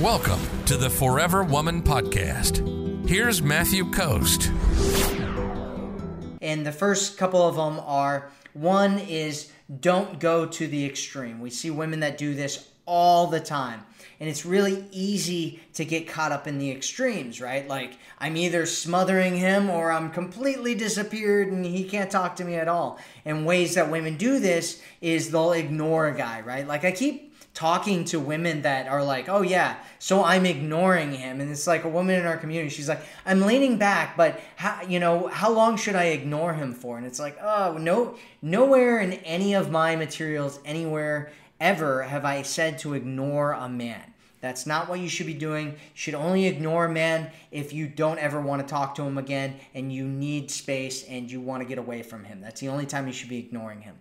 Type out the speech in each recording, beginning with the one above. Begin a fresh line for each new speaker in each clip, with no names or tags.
Welcome to the Forever Woman Podcast. Here's Matthew Coast.
And the first couple of them are one is don't go to the extreme. We see women that do this all the time. And it's really easy to get caught up in the extremes, right? Like, I'm either smothering him or I'm completely disappeared and he can't talk to me at all. And ways that women do this is they'll ignore a guy, right? Like, I keep talking to women that are like, oh yeah, so I'm ignoring him. And it's like a woman in our community, she's like, I'm leaning back, but how, you know, how long should I ignore him for? And it's like, oh, no, nowhere in any of my materials, anywhere ever have I said to ignore a man. That's not what you should be doing. You should only ignore a man if you don't ever want to talk to him again and you need space and you want to get away from him. That's the only time you should be ignoring him.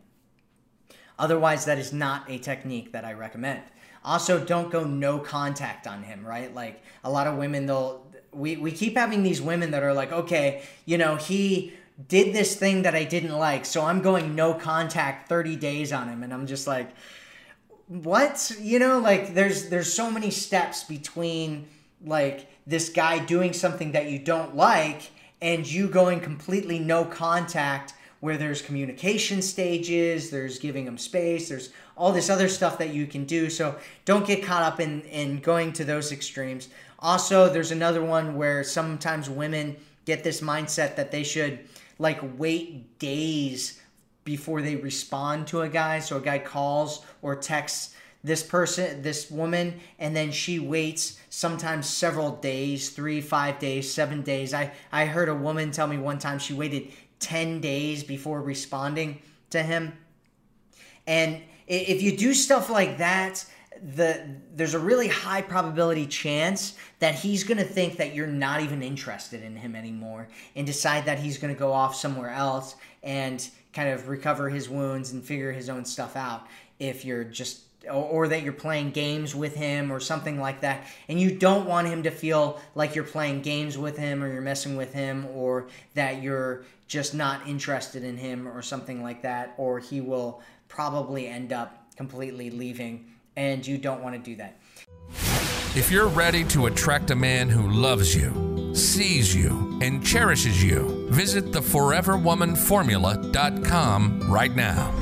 Otherwise, that is not a technique that I recommend. Also, don't go no contact on him, right? Like a lot of women, they'll, we, we keep having these women that are like, okay, you know, he did this thing that I didn't like, so I'm going no contact 30 days on him. And I'm just like, what? You know, like there's there's so many steps between like this guy doing something that you don't like and you going completely no contact where there's communication stages, there's giving them space, there's all this other stuff that you can do. So don't get caught up in, in going to those extremes. Also, there's another one where sometimes women get this mindset that they should like wait days before they respond to a guy. So a guy calls or texts this person, this woman, and then she waits sometimes several days, three, five days, seven days. I, I heard a woman tell me one time she waited 10 days before responding to him. And if you do stuff like that, the there's a really high probability chance that he's going to think that you're not even interested in him anymore and decide that he's going to go off somewhere else and kind of recover his wounds and figure his own stuff out if you're just or, that you're playing games with him or something like that. And you don't want him to feel like you're playing games with him or you're messing with him or that you're just not interested in him or something like that or he will probably end up completely leaving and you don't want to do that.
If you're ready to attract a man who loves you sees you and cherishes you visit theforeverwomanformula.com right now